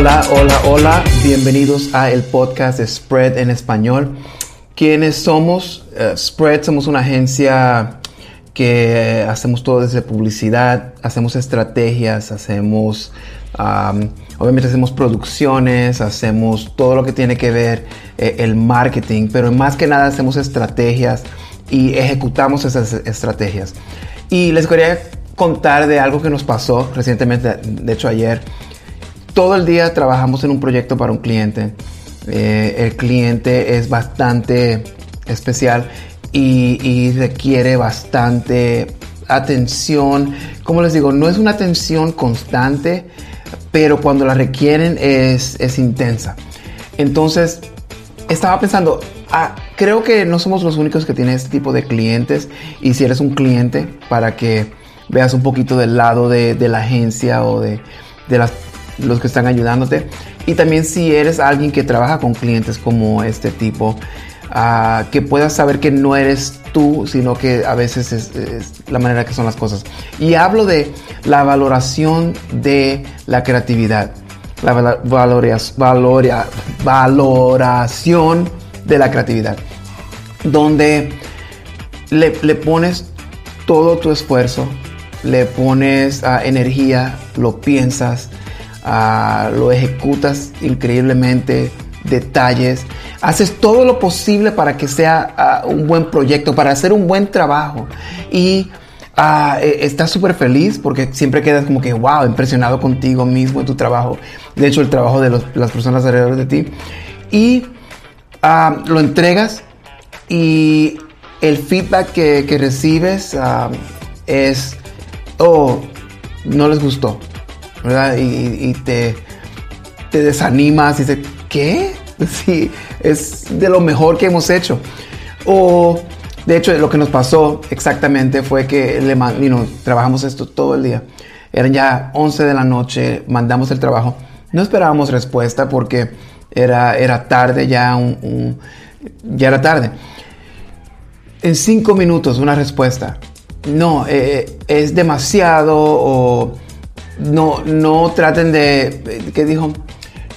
Hola, hola, hola. Bienvenidos a el podcast de Spread en español. ¿Quiénes somos? Eh, Spread somos una agencia que hacemos todo desde publicidad, hacemos estrategias, hacemos, obviamente hacemos producciones, hacemos todo lo que tiene que ver eh, el marketing, pero más que nada hacemos estrategias y ejecutamos esas estrategias. Y les quería contar de algo que nos pasó recientemente, de hecho ayer. Todo el día trabajamos en un proyecto para un cliente. Eh, el cliente es bastante especial y, requiere bastante atención. Como les digo, no es una atención constante, pero cuando la requieren es, intensa. Entonces, estaba pensando, ah, creo que no somos los únicos que tienen este tipo de clientes. Y si eres un cliente, para que veas un poquito del lado de, la agencia o de, de las, los que están ayudándote. Y también si eres alguien que trabaja con clientes como este tipo, que puedas saber que no eres tú, sino que a veces es, la manera que son las cosas. Y hablo de la valoración de la creatividad, la valoración de la creatividad, donde le, pones todo tu esfuerzo, le pones ah, energía, lo piensas, ah, lo ejecutas increíblemente, detalles, haces todo lo posible para que sea ah, un buen proyecto, para hacer un buen trabajo. Y uh, estás súper feliz porque siempre quedas como que, wow, impresionado contigo mismo en tu trabajo. De hecho, el trabajo de las personas alrededor de ti. Y ah, lo entregas y el feedback que, recibes es, oh, no les gustó, Y, te, te desanimas y dices, ¿qué? Sí, es de lo mejor que hemos hecho. O, de hecho, lo que nos pasó exactamente fue que le, trabajamos esto todo el día. Eran ya 11 de la noche, mandamos el trabajo. No esperábamos respuesta porque era, era tarde, ya, un, ya era tarde. En cinco minutos una respuesta. No, eh, eh, es demasiado o no, no traten de, ¿qué dijo?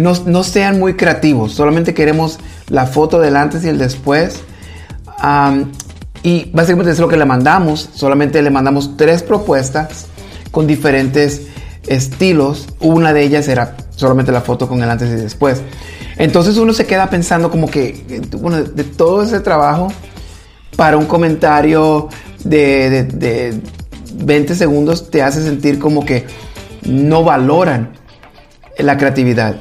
no, sean muy creativos, solamente queremos la foto del antes y el después. y básicamente es lo que le mandamos, solamente le mandamos tres propuestas con diferentes estilos. Una de ellas era solamente la foto con el antes y después. Entonces uno se queda pensando como que, bueno, de todo ese trabajo para un comentario de, de 20 segundos te hace sentir como que no valoran la creatividad.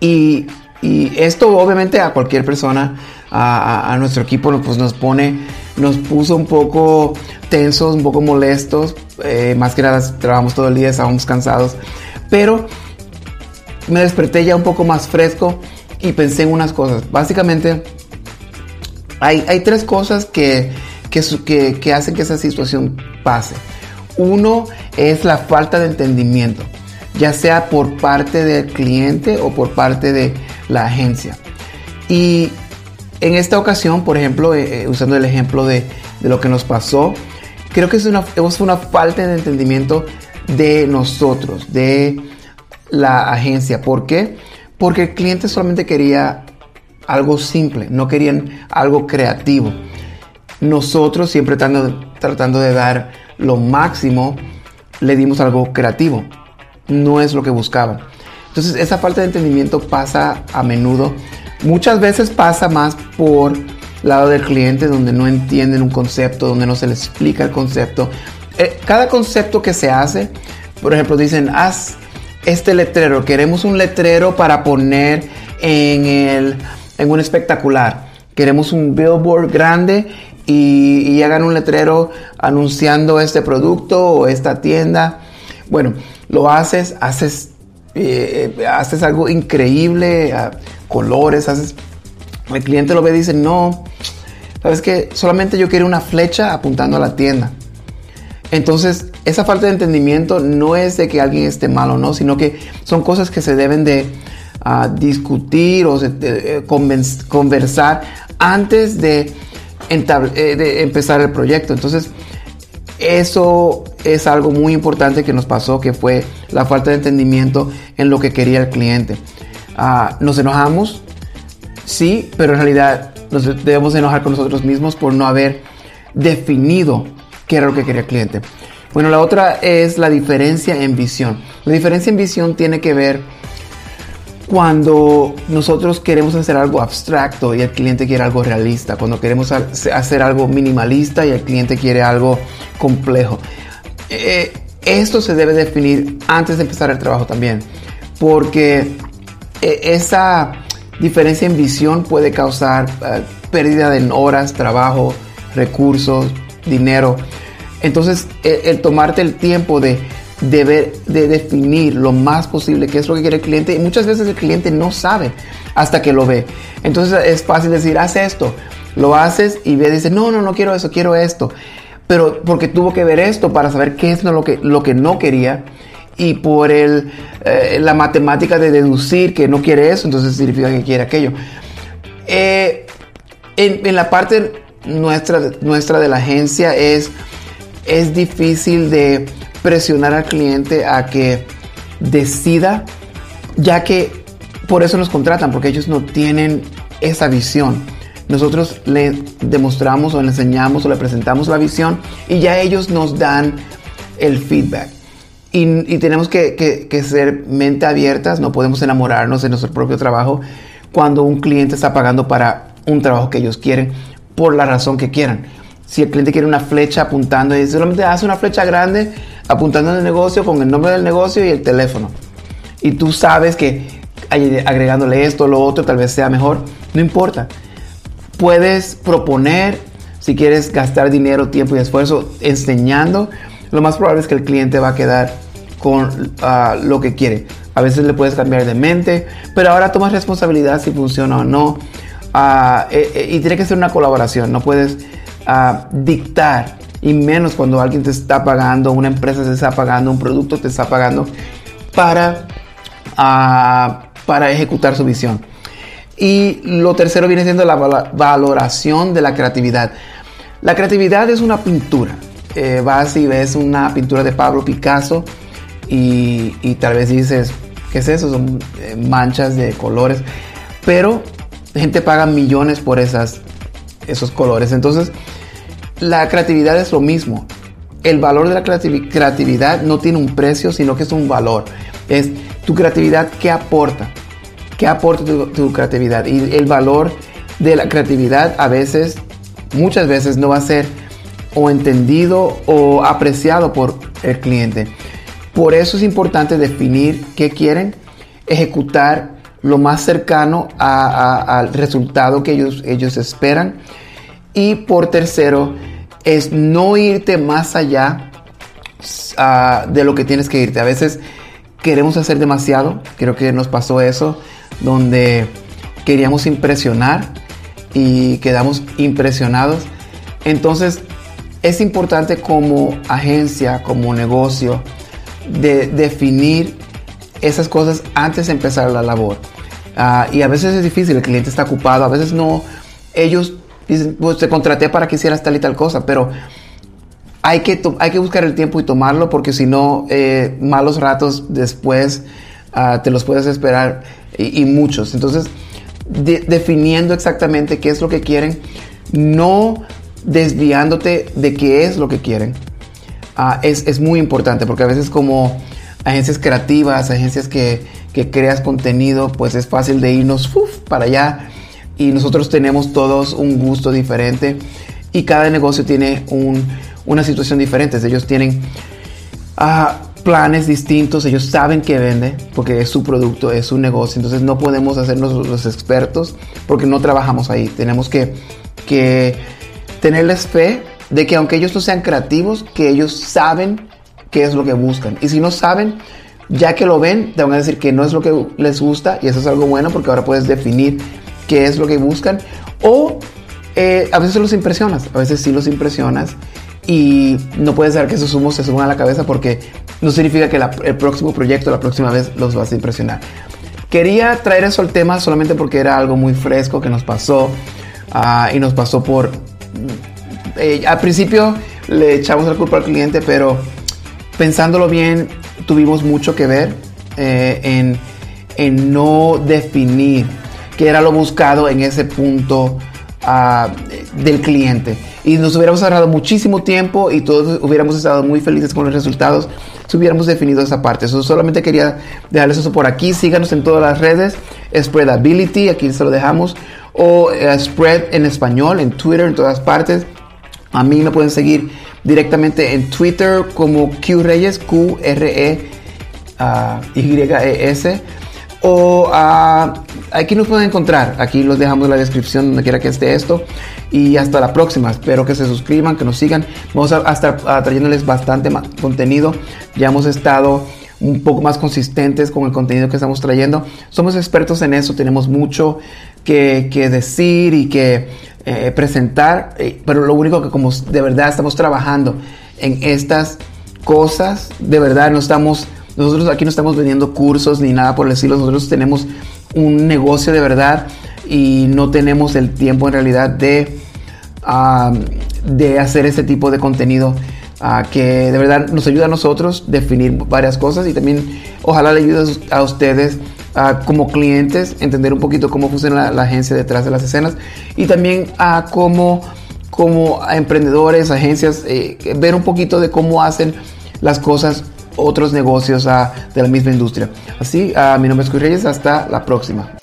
Y, esto obviamente a cualquier persona, a, nuestro equipo, pues nos pone, nos puso un poco tensos, un poco molestos. Eh, más que nada trabajamos todo el día, estábamos cansados. Pero me desperté ya un poco más fresco y pensé en unas cosas. Básicamente, hay, tres cosas que, que, que hacen que esa situación pase. Uno es la falta de entendimiento ya sea por parte del cliente o por parte de la agencia. Y en esta ocasión, por ejemplo, eh, eh, usando el ejemplo de, lo que nos pasó, creo que es una, falta de entendimiento de nosotros, de la agencia. ¿Por qué? Porque el cliente solamente quería algo simple, no querían algo creativo. Nosotros siempre tratando, tratando de dar lo máximo, le dimos algo creativo no es lo que buscaban. Entonces esa falta de entendimiento pasa a menudo. Muchas veces pasa más por lado del cliente donde no entienden un concepto, donde no se les explica el concepto. Eh, cada concepto que se hace, por ejemplo, dicen, haz este letrero, queremos un letrero para poner en, el, en un espectacular. Queremos un billboard grande y, y hagan un letrero anunciando este producto o esta tienda. Bueno, lo haces, haces, eh, haces algo increíble, colores, haces... El cliente lo ve y dice, no, sabes que solamente yo quiero una flecha apuntando a la tienda. Entonces, esa falta de entendimiento no es de que alguien esté mal o no, sino que son cosas que se deben de ah, discutir o de, conversar antes de, eh, de empezar el proyecto. Entonces, eso es algo muy importante que nos pasó, que fue la falta de entendimiento en lo que quería el cliente. Ah, nos enojamos, sí, pero en realidad nos debemos enojar con nosotros mismos por no haber definido qué era lo que quería el cliente. Bueno, la otra es la diferencia en visión. La diferencia en visión tiene que ver cuando nosotros queremos hacer algo abstracto y el cliente quiere algo realista, cuando queremos hacer algo minimalista y el cliente quiere algo complejo. Eh, esto se debe definir antes de empezar el trabajo también, porque eh, esa diferencia en visión puede causar eh, pérdida de horas, trabajo, recursos, dinero. Entonces, el tomarte el tiempo de de, de definir lo más posible qué es lo que quiere el cliente y muchas veces el cliente no sabe hasta que lo ve. Entonces es fácil decir, haz esto, lo haces y ve, dice, no, no, no quiero eso, quiero esto. Pero porque tuvo que ver esto para saber qué es lo que, lo que no quería y por el, eh, la matemática de deducir que no quiere eso, entonces significa que quiere aquello. Eh, en, en, la parte nuestra, nuestra de la agencia es, es difícil de presionar al cliente a que decida, ya que por eso nos contratan, porque ellos no tienen esa visión. Nosotros le demostramos o le enseñamos o le presentamos la visión y ya ellos nos dan el feedback. Y, tenemos que, que, ser mente abiertas, no podemos enamorarnos de nuestro propio trabajo cuando un cliente está pagando para un trabajo que ellos quieren por la razón que quieran. Si el cliente quiere una flecha apuntando y solamente hace una flecha grande, apuntando en el negocio con el nombre del negocio y el teléfono. Y tú sabes que agregándole esto, lo otro, tal vez sea mejor. No importa. Puedes proponer, si quieres gastar dinero, tiempo y esfuerzo enseñando, lo más probable es que el cliente va a quedar con ah, lo que quiere. A veces le puedes cambiar de mente, pero ahora tomas responsabilidad si funciona o no. Ah, eh, eh, y tiene que ser una colaboración, no puedes dictar y menos cuando alguien te está pagando, una empresa te está pagando, un producto te está pagando para, ah, para ejecutar su visión. Y lo tercero viene siendo la valoración de la creatividad. La creatividad es una pintura. Eh, vas y ves una pintura de Pablo Picasso y, tal vez dices, ¿qué es eso? Son eh, manchas de colores. Pero gente paga millones por esas, esos colores. Entonces, la creatividad es lo mismo. El valor de la creatividad no tiene un precio, sino que es un valor. Es tu creatividad, ¿qué aporta? ¿Qué aporta tu, creatividad? Y el valor de la creatividad a veces, muchas veces no va a ser o entendido o apreciado por el cliente. Por eso es importante definir qué quieren, ejecutar lo más cercano al resultado que ellos, ellos esperan y por tercero, es no irte más allá ah, de lo que tienes que irte. A veces queremos hacer demasiado. Creo que nos pasó eso, donde queríamos impresionar y quedamos impresionados. Entonces, es importante como agencia, como negocio, de definir esas cosas antes de empezar la labor. Ah, y a veces es difícil, el cliente está ocupado, a veces no, ellos pues te contraté para que hicieras tal y tal cosa, pero hay que, hay que buscar el tiempo y tomarlo porque si no, eh, malos ratos después ah, te los puedes esperar y, muchos. Entonces, definiendo exactamente qué es lo que quieren, no desviándote de qué es lo que quieren, ah, es, muy importante porque a veces como agencias creativas, agencias que, que creas contenido, pues es fácil de irnos para allá y nosotros tenemos todos un gusto diferente y cada negocio tiene una situación diferente. Ellos tienen ah, planes distintos, ellos saben que vende porque es su producto, es su negocio. Entonces no podemos hacernos los expertos porque no trabajamos ahí. Tenemos que, que tenerles fe de que aunque ellos no sean creativos, que ellos saben qué es lo que buscan. Y si no saben, ya que lo ven, te van a decir que no es lo que les gusta y eso es algo bueno porque ahora puedes definir qué es lo que buscan. O eh, a veces los impresionas, a veces sí los impresionas y no puedes dejar que esos humos se suban a la cabeza porque no significa que el próximo proyecto, la próxima vez los vas a impresionar. Quería traer eso al tema solamente porque era algo muy fresco que nos pasó ah, y nos pasó por... Eh, al principio le echamos la culpa al cliente, pero pensándolo bien, tuvimos mucho que ver eh, en, no definir qué era lo buscado en ese punto uh, del cliente. Y nos hubiéramos ahorrado muchísimo tiempo y todos hubiéramos estado muy felices con los resultados si hubiéramos definido esa parte. Eso solamente quería dejarles eso por aquí. Síganos en todas las redes. Spreadability, aquí se lo dejamos. O uh, Spread en español, en Twitter, en todas partes. A mí me pueden seguir directamente en Twitter como Q Reyes, Q-R-E-Y-E-S. O aquí nos pueden encontrar. Aquí los dejamos en la descripción donde quiera que esté esto. Y hasta la próxima. Espero que se suscriban, que nos sigan. Vamos a, estar trayéndoles bastante más contenido. Ya hemos estado un poco más consistentes con el contenido que estamos trayendo. Somos expertos en eso, tenemos mucho que, que decir y que eh, presentar, eh, pero lo único que como de verdad estamos trabajando en estas cosas, de verdad no estamos, nosotros aquí no estamos vendiendo cursos ni nada por el estilo, nosotros tenemos un negocio de verdad y no tenemos el tiempo en realidad de, de hacer ese tipo de contenido. Uh, que de verdad nos ayuda a nosotros definir varias cosas y también ojalá le ayude a ustedes como clientes, entender un poquito cómo funciona la, agencia detrás de las escenas y también a como, como emprendedores, agencias, eh, ver un poquito de cómo hacen las cosas otros negocios de la misma industria. Así, mi nombre es Cuy Reyes, hasta la próxima.